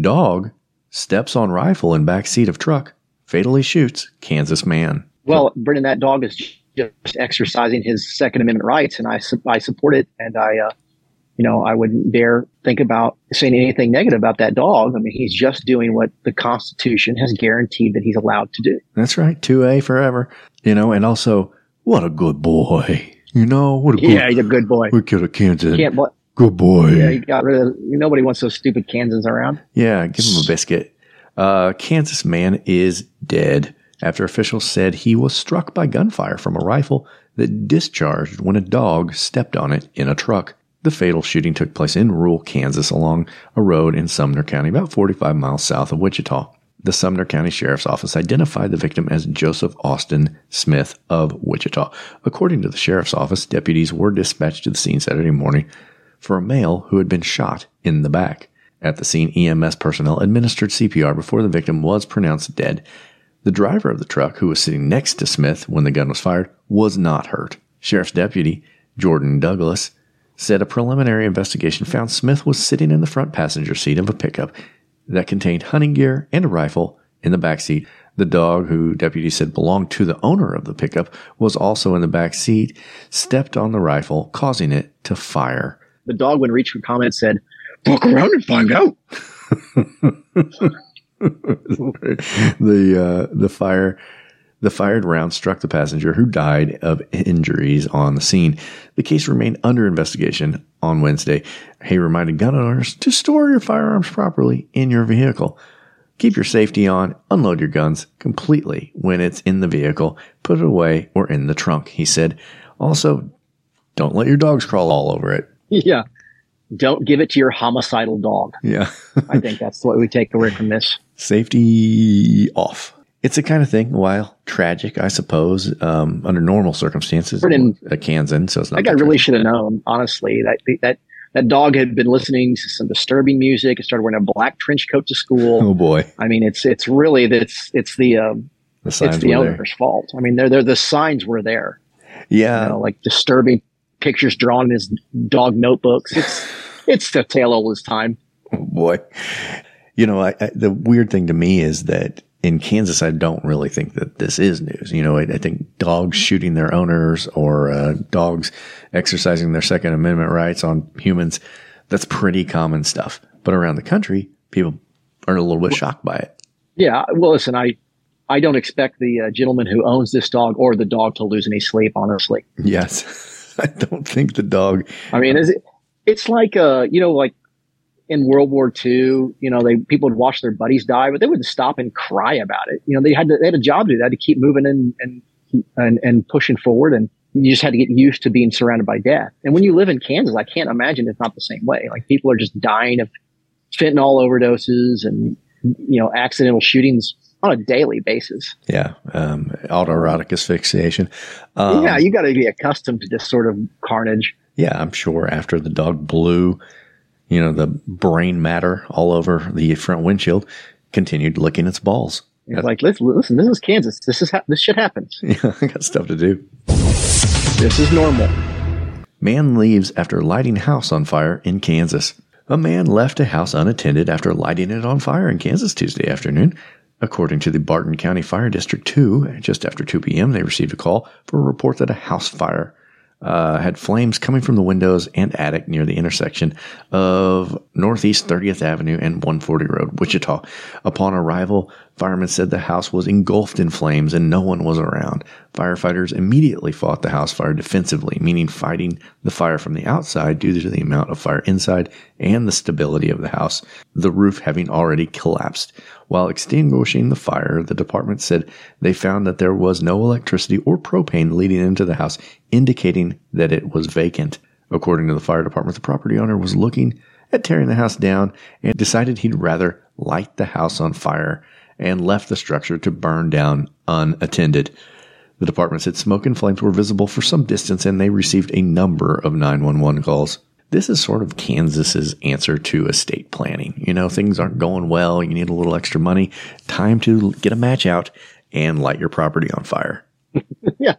Dog steps on rifle in back seat of truck, fatally shoots Kansas man. Well, Brendan, that dog is just exercising his Second Amendment rights, and I I support it. And I, uh, you know, I wouldn't dare think about saying anything negative about that dog. I mean, he's just doing what the Constitution has guaranteed that he's allowed to do. That's right, two A forever. You know, and also, what a good boy. You know, what a good, Yeah, he's a good boy. We kid a Kansas? Can't bl- Good boy. Yeah, he got rid of. Nobody wants those stupid Kansans around. Yeah, give him a biscuit. Uh, Kansas man is dead after officials said he was struck by gunfire from a rifle that discharged when a dog stepped on it in a truck. The fatal shooting took place in rural Kansas along a road in Sumner County, about 45 miles south of Wichita. The Sumner County Sheriff's Office identified the victim as Joseph Austin Smith of Wichita. According to the Sheriff's Office, deputies were dispatched to the scene Saturday morning for a male who had been shot in the back. At the scene, EMS personnel administered CPR before the victim was pronounced dead. The driver of the truck, who was sitting next to Smith when the gun was fired, was not hurt. Sheriff's deputy, Jordan Douglas, said a preliminary investigation found Smith was sitting in the front passenger seat of a pickup that contained hunting gear and a rifle in the back seat. The dog, who deputies said belonged to the owner of the pickup, was also in the back seat, stepped on the rifle, causing it to fire. The dog, when reached for comment, said, "Walk around and find out." *laughs* *laughs* the uh, the fire the fired round struck the passenger who died of injuries on the scene. The case remained under investigation on Wednesday. Hay reminded gun owners to store your firearms properly in your vehicle. Keep your safety on, unload your guns completely when it's in the vehicle, put it away or in the trunk, he said. Also, don't let your dogs crawl all over it. *laughs* Yeah. Don't give it to your homicidal dog. Yeah. *laughs* I think that's what we take away from this. Safety off. It's the kind of thing, while tragic, I suppose, um, under normal circumstances, Brennan- a Kansan, so it's not I really should have known, honestly. That that that dog had been listening to some disturbing music. It started wearing a black trench coat to school. Oh boy, I mean, it's it's really it's it's the um, the it's the were there. owner's fault. I mean, they're, they're the signs were there. Yeah, You know, like disturbing pictures drawn in his dog notebooks. It's *laughs* it's the tale all his time. Oh, boy. You know, I, I, the weird thing to me is that in Kansas, I don't really think that this is news. You know, I, I think dogs shooting their owners or uh, dogs exercising their Second Amendment rights on humans, that's pretty common stuff. But around the country, people are a little bit shocked by it. Yeah. Well, listen, I I don't expect the uh, gentleman who owns this dog or the dog to lose any sleep. Honestly, Yes. *laughs* I don't think the dog. I mean, is it? It's like uh, you know, like in World War II, you know, they people would watch their buddies die, but they wouldn't stop and cry about it. You know, they had to, they had a job to do. They had to keep moving and and and, and pushing forward, and you just had to get used to being surrounded by death. And when you live in Kansas, I can't imagine it's not the same way. Like people are just dying of fentanyl overdoses and you know accidental shootings on a daily basis. Yeah. Um, autoerotic asphyxiation. Um, yeah, you got to be accustomed to this sort of carnage. Yeah, I'm sure after the dog blew, you know, the brain matter all over the front windshield, continued licking its balls. It's like, listen, listen, this is Kansas. This is ha- this shit happens. *laughs* Yeah, I got stuff to do. This is normal. Man leaves after lighting house on fire in Kansas. A man left a house unattended after lighting it on fire in Kansas Tuesday afternoon. According to the Barton County Fire District 2, just after 2 p.m., they received a call for a report that a house fire uh, had flames coming from the windows and attic near the intersection of Northeast 30th Avenue and 140 Road, Wichita. Upon arrival, firemen said the house was engulfed in flames and no one was around. Firefighters immediately fought the house fire defensively, meaning fighting the fire from the outside due to the amount of fire inside and the stability of the house, the roof having already collapsed. While extinguishing the fire, the department said they found that there was no electricity or propane leading into the house, indicating that it was vacant. According to the fire department, the property owner was looking at tearing the house down and decided he'd rather light the house on fire and left the structure to burn down unattended. The department said smoke and flames were visible for some distance and they received a number of 911 calls. This is sort of Kansas's answer to estate planning. You know, things aren't going well, you need a little extra money, time to get a match out and light your property on fire. *laughs* yeah.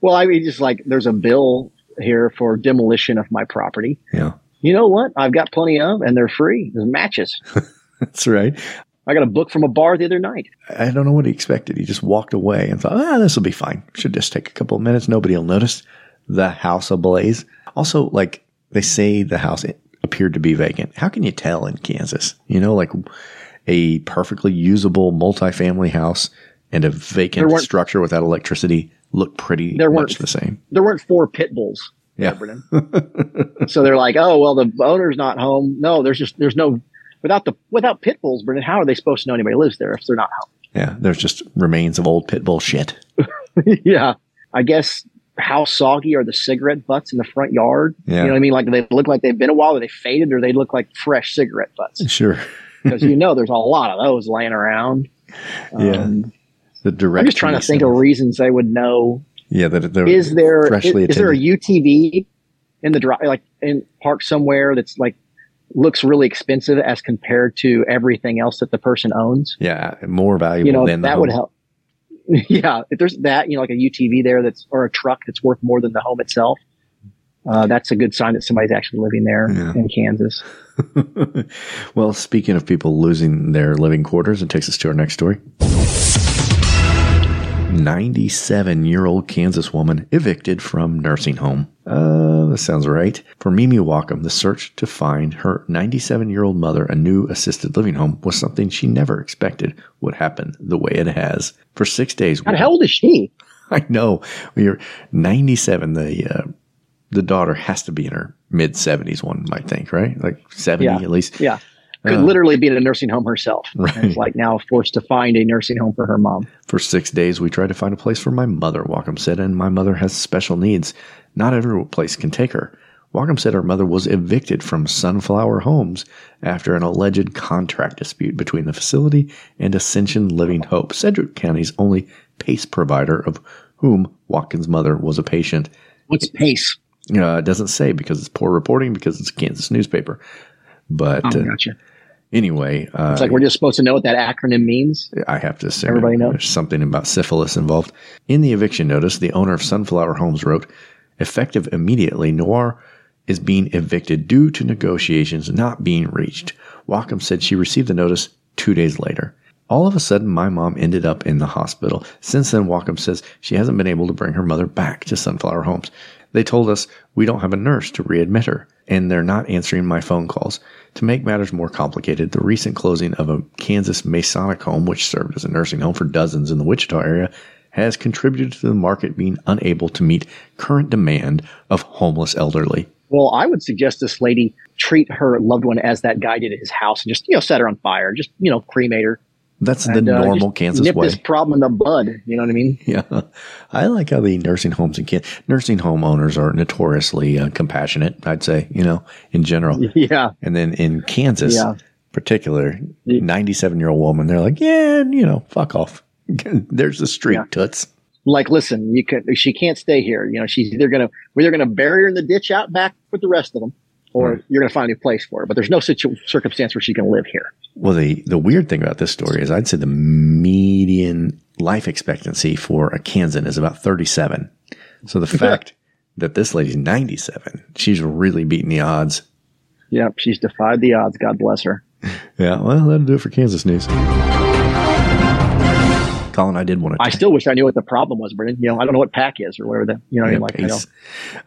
Well, I mean, just like there's a bill here for demolition of my property. Yeah. You know what? I've got plenty of, and they're free. There's matches. *laughs* That's right. I got a book from a bar the other night. I don't know what he expected. He just walked away and thought, ah, this will be fine. Should just take a couple of minutes. Nobody will notice. The house ablaze. Also, like they say the house appeared to be vacant. How can you tell in Kansas? You know, like a perfectly usable multifamily house and a vacant structure without electricity look pretty there much the same. There weren't four pit bulls. Yeah. so they're like, oh well, the owner's not home. No, there's just there's no without the without pit bulls, Brendan. How are they supposed to know anybody lives there if they're not home? Yeah, there's just remains of old pit bull shit. *laughs* yeah, I guess how soggy are the cigarette butts in the front yard? Yeah. You know what I mean? Like they look like they've been a while, or they faded, or they look like fresh cigarette butts. Sure. *laughs* Because you know there's a lot of those laying around. Yeah. Um, the direct. I'm just trying to think of reasons they would know. Yeah, that they're Is there is, is there a. UTV in the drive, like in park somewhere that's like looks really expensive as compared to everything else that the person owns? Yeah, more valuable You know than the that would help. *laughs* yeah, if there's that, you know, like a UTV there that's or a truck that's worth more than the home itself. Uh, that's a good sign that somebody's actually living there Yeah. in Kansas. *laughs* well, speaking of people losing their living quarters, it takes us to our next story. 97 year old Kansas woman evicted from nursing home. Uh, that sounds right. For Mimi Walkham, the search to find her 97 year old mother a new assisted living home was something she never expected would happen the way it has. For six days, God, how old is she? *laughs* I know. When you're 97, the uh, the daughter has to be in her mid 70s, one might think, right? Like 70 Yeah. at least. Yeah. Could Uh, literally be in a nursing home herself. Right. It's like now forced to find a nursing home for her mom. For six days, we tried to find a place for my mother, Walkham said, and my mother has special needs. Not every place can take her. Walkham said her mother was evicted from Sunflower Homes after an alleged contract dispute between the facility and Ascension Living Hope, Sedgwick County's only PACE provider, of whom Watkins' mother was a patient. What's PACE? Uh, it doesn't say because it's poor reporting because it's a Kansas newspaper. But Oh, uh, gotcha. Anyway, uh, It's like we're just supposed to know what that acronym means. I have to say, Everybody knows. there's something about syphilis involved. In the eviction notice, the owner of Sunflower Homes wrote, effective immediately, Noir is being evicted due to negotiations not being reached. Wacom said she received the notice two days later. All of a sudden, my mom ended up in the hospital. Since then, Wacom says she hasn't been able to bring her mother back to Sunflower Homes. They told us we don't have a nurse to readmit her, and they're not answering my phone calls. To make matters more complicated, the recent closing of a Kansas Masonic home, which served as a nursing home for dozens in the Wichita area, has contributed to the market being unable to meet current demand of homeless elderly. Well, I would suggest this lady treat her loved one as that guy did at his house and just, you know, set her on fire, just, you know, cremate her. That's and, the uh, normal Kansas nip way. this problem in the bud. You know what I mean? Yeah, I like how the nursing homes and nursing home owners are notoriously uh, compassionate. I'd say, you know, in general. *laughs* Yeah. And then in Kansas, Yeah. particular, ninety-seven year old woman, they're like, yeah, you know, fuck off. *laughs* There's the street, toots. Like, listen, you can, she can't stay here. You know, she's either going to, we're either going to bury her in the ditch out back with the rest of them, or Right. you're going to find a new place for her. But there's no situ- circumstance where she can live here. Well, the the weird thing about this story is, I'd say the median life expectancy for a Kansan is about thirty-seven. So the *laughs* fact that this lady's ninety-seven, she's really beating the odds. Yep. She's defied the odds. God bless her. *laughs* Yeah, well, that'll do it for Kansas news. Colin, I did want to. I still wish I knew what the problem was, Brendan. You know, I don't know what pack is or whatever the, you know, what I mean, like, I, don't,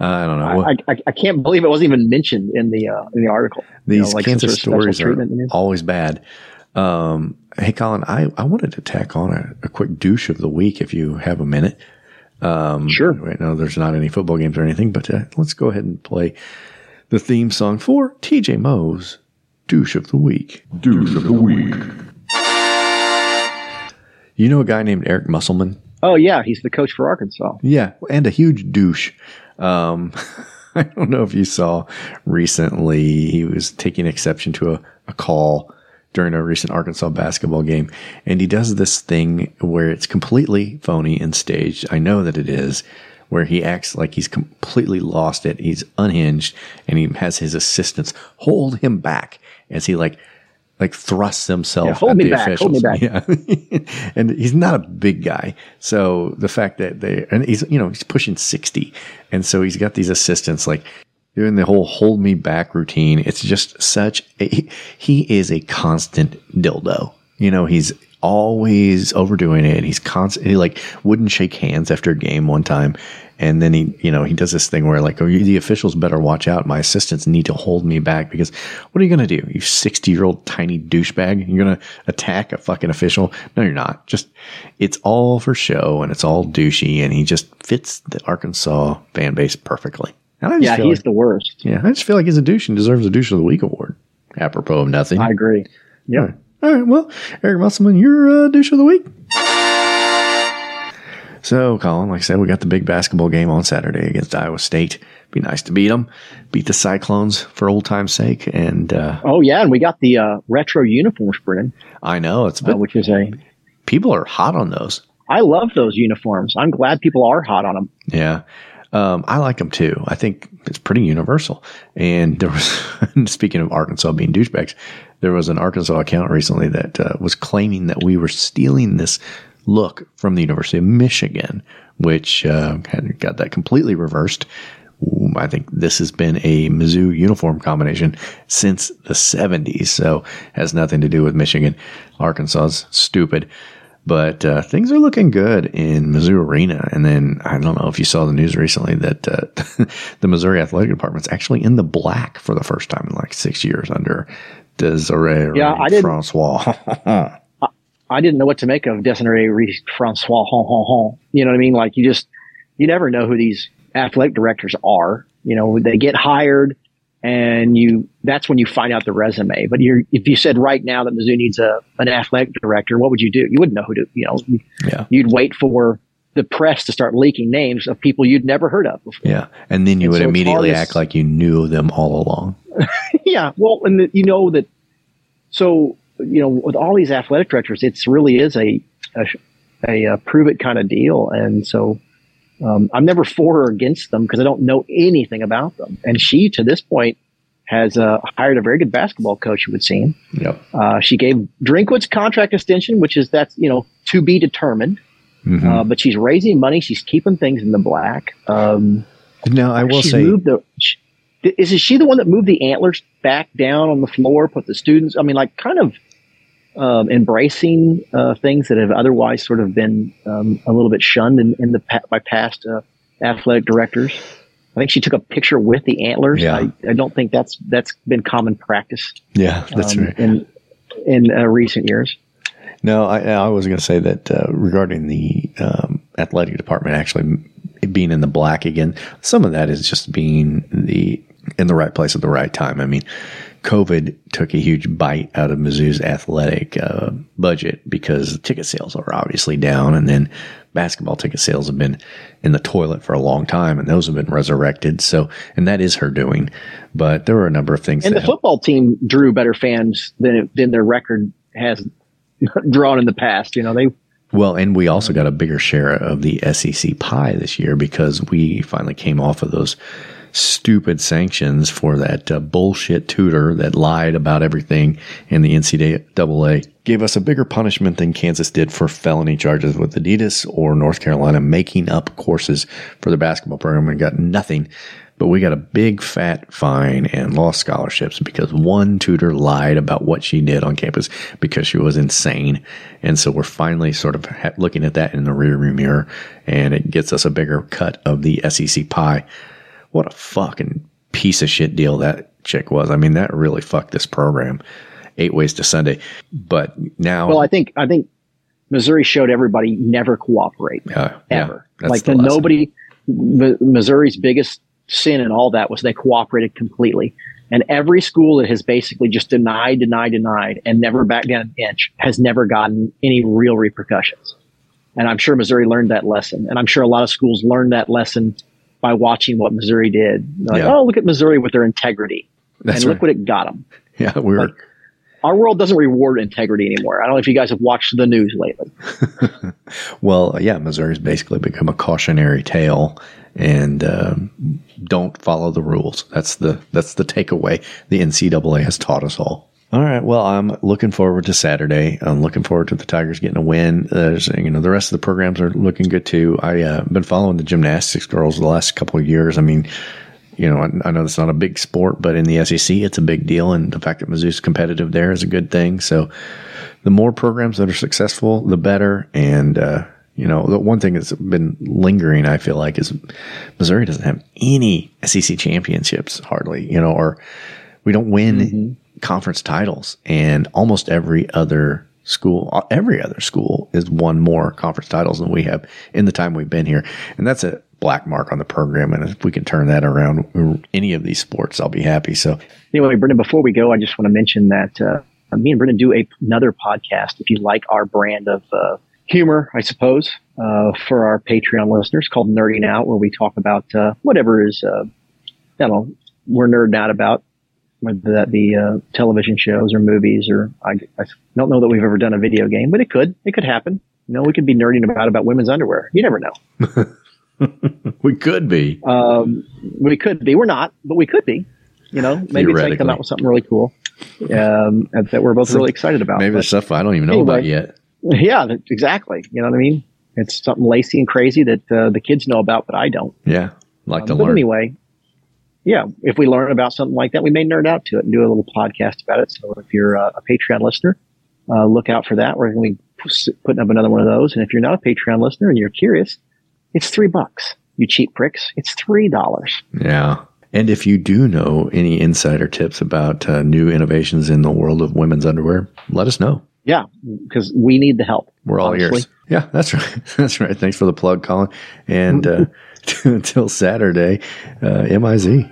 Uh, I don't know. I, I, I can't believe it wasn't even mentioned in the, uh, in the article. You These know, like some Kansas sort of stories are treatment in the news. always bad. Um, hey, Colin, I, I wanted to tack on a, a quick douche of the week if you have a minute. Um, sure. Right now, there's not any football games or anything, but uh, let's go ahead and play the theme song for TJ Moe's douche of the week. Douche of the week. You know a guy named Eric Musselman? Oh yeah. He's the coach for Arkansas. Yeah, and a huge douche. Um, *laughs* I don't know if you saw recently, he was taking exception to a, a call during a recent Arkansas basketball game. And he does this thing where it's completely phony and staged. I know that it is, where he acts like he's completely lost it. He's unhinged and he has his assistants hold him back as he like like thrusts himself Yeah, hold at me the back, hold officials. me *laughs* Yeah. and he's not a big guy. So the fact that they and he's you know, he's pushing 60. And so he's got these assistants like doing the whole hold me back routine. It's just such a he is a constant dildo. You know, he's always overdoing it. He's constant. He like wouldn't shake hands after a game one time, and then he, you know, he does this thing where like, oh, you, the officials better watch out. My assistants need to hold me back because what are you going to do? You sixty year old tiny douchebag. You're going to attack a fucking official? No, you're not. Just it's all for show and it's all douchey, and he just fits the Arkansas fan base perfectly. And I just Yeah. He's like- the worst. yeah, I just feel like he's a douche and deserves a douche of the week award. Apropos of nothing. I agree. Yeah. All right. Well, Eric Musselman, you're a douche of the week. So, Colin, like I said, we got the big basketball game on Saturday against Iowa State. Be nice to beat them, beat the Cyclones for old time's sake. And uh, Oh yeah. And we got the, uh, retro uniforms, Brendan, I know it's a uh, which is a, people are hot on those. I love those uniforms. I'm glad people are hot on them. Yeah. Um, I like them too. I think it's pretty universal. And there was, *laughs* speaking of Arkansas being douchebags, there was an Arkansas account recently that uh, was claiming that we were stealing this look from the University of Michigan, which uh, got that completely reversed. I think this has been a Mizzou uniform combination since the 70s, so has nothing to do with Michigan. Arkansas's stupid. But uh, things are looking good in Mizzou Arena. And then I don't know if you saw the news recently that uh, *laughs* the Missouri Athletic Department's actually in the black for the first time in like six years under Desiree Yeah, I didn't- Francois. *laughs* I didn't know what to make of Desiree Francois Hon Hon Hon. You know what I mean? Like you just, you never know who these athletic directors are. You know, they get hired and you, that's when you find out the resume. But you're, if you said right now that Mizzou needs a, an athletic director, what would you do? You wouldn't know who to, you know, yeah. you'd wait for the press to start leaking names of people you'd never heard of before. Yeah. And then you And would so immediately act like you knew them all along. *laughs* yeah. Well, and the, you know that, so, you know, with all these athletic directors, it's really is a, a, a, uh prove it kind of deal. And so, um, I'm never for or against them because I don't know anything about them. And she, to this point, has uh, hired a very good basketball coach, it would seem. Yep. Uh, she gave Drinkwitz's contract extension, which is that's, you know, to be determined. Mhm. Uh, but she's raising money. She's keeping things in the black. Um, now, I will she's say, moved the, she, is she the one that moved the antlers back down on the floor, put the students, I mean, like kind of um, embracing uh, things that have otherwise sort of been um, a little bit shunned in, in the pa- by past uh, athletic directors. I think she took a picture with the antlers. Yeah. I, I don't think that's that's been common practice Yeah, that's um, right. in in uh, recent years. No, I, I was going to say that uh, regarding the um, athletic department actually being in the black again, some of that is just being the in the right place at the right time. I mean, COVID took a huge bite out of Mizzou's athletic uh, budget because ticket sales are obviously down, and then basketball ticket sales have been in the toilet for a long time, and those have been resurrected. So, and that is her doing. But there were a number of things. And the football team drew better fans than it, than their record has *laughs* drawn in the past. You know, they Well, and we also got a bigger share of the SEC pie this year because we finally came off of those stupid sanctions for that uh, bullshit tutor that lied about everything in the NCAA. Gave us a bigger punishment than Kansas did for felony charges with Adidas or North Carolina making up courses for the basketball program and got nothing. But we got a big fat fine and lost scholarships because one tutor lied about what she did on campus because she was insane. And so we're finally sort of looking at that in the rearview mirror and it gets us a bigger cut of the SEC pie. What a fucking piece of shit deal that chick was. I mean, that really fucked this program. Eight ways to Sunday. But now. well, I think I think Missouri showed everybody never cooperate uh, ever. that's like the the nobody, M- Missouri's biggest sin and all that was they cooperated completely. And every school that has basically just denied, denied, denied, and never backed down an inch has never gotten any real repercussions. And I'm sure Missouri learned that lesson. And I'm sure a lot of schools learned that lesson by watching what Missouri did. Like, Yeah. oh, look at Missouri with their integrity. That's and look right. what it got them. *laughs* Yeah, we were. Our world doesn't reward integrity anymore. I don't know if you guys have watched the news lately. *laughs* Well, yeah, Missouri's basically become a cautionary tale, and um, don't follow the rules. That's the that's the takeaway the NCAA has taught us all. All right. Well, I'm looking forward to Saturday. I'm looking forward to the Tigers getting a win. There's, you know, the rest of the programs are looking good too. I uh, been following the gymnastics girls the last couple of years. I mean, you know, I, I know it's not a big sport, but in the SEC, it's a big deal, and the fact that Mizzou's competitive there is a good thing. So, the more programs that are successful, the better. And uh, you know, the one thing that's been lingering, I feel like, is Missouri doesn't have any SEC championships hardly. You know, or we don't win conference titles, and almost every other school, every other school, is won more conference titles than we have in the time we've been here, and that's a black mark on the program. And if we can turn that around, any of these sports, I'll be happy. So, Anyway, Brendan, before we go, I just want to mention that uh, me and Brendan do a, another podcast. If you like our brand of uh, humor, I suppose, uh, for our Patreon listeners called Nerding Out, where we talk about uh, whatever is, uh, I don't know, we're nerding out about, whether that be uh, television shows or movies, or I, I don't know that we've ever done a video game, but it could. It could happen. You know, we could be nerding about about women's underwear. You never know. *laughs* we could be. Um, we could be. We're not, but we could be. You know, maybe it's going come out with something really cool um, that we're both really excited about. Maybe But, there's stuff I don't even know about yet. *laughs* yeah, exactly. You know what I mean? It's something lacy and crazy that uh, the kids know about, but I don't. Yeah, like to Um, but learn. anyway, yeah, if we learn about something like that, we may nerd out to it and do a little podcast about it. So if you're uh, a Patreon listener, uh, look out for that. We're going to be putting up another one of those. And if you're not a Patreon listener and you're curious, it's three bucks. You cheap pricks. It's three dollars. Yeah. And if you do know any insider tips about uh, new innovations in the world of women's underwear, let us know. Yeah, because we need the help. We're all honestly. ears. Yeah, that's *laughs* right. That's right. Thanks for the plug, Colin. And *laughs* uh, *laughs* until Saturday, uh, MIZ.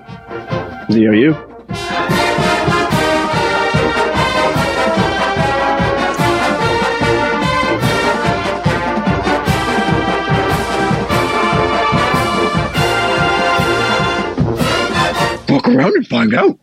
Walk around and find out.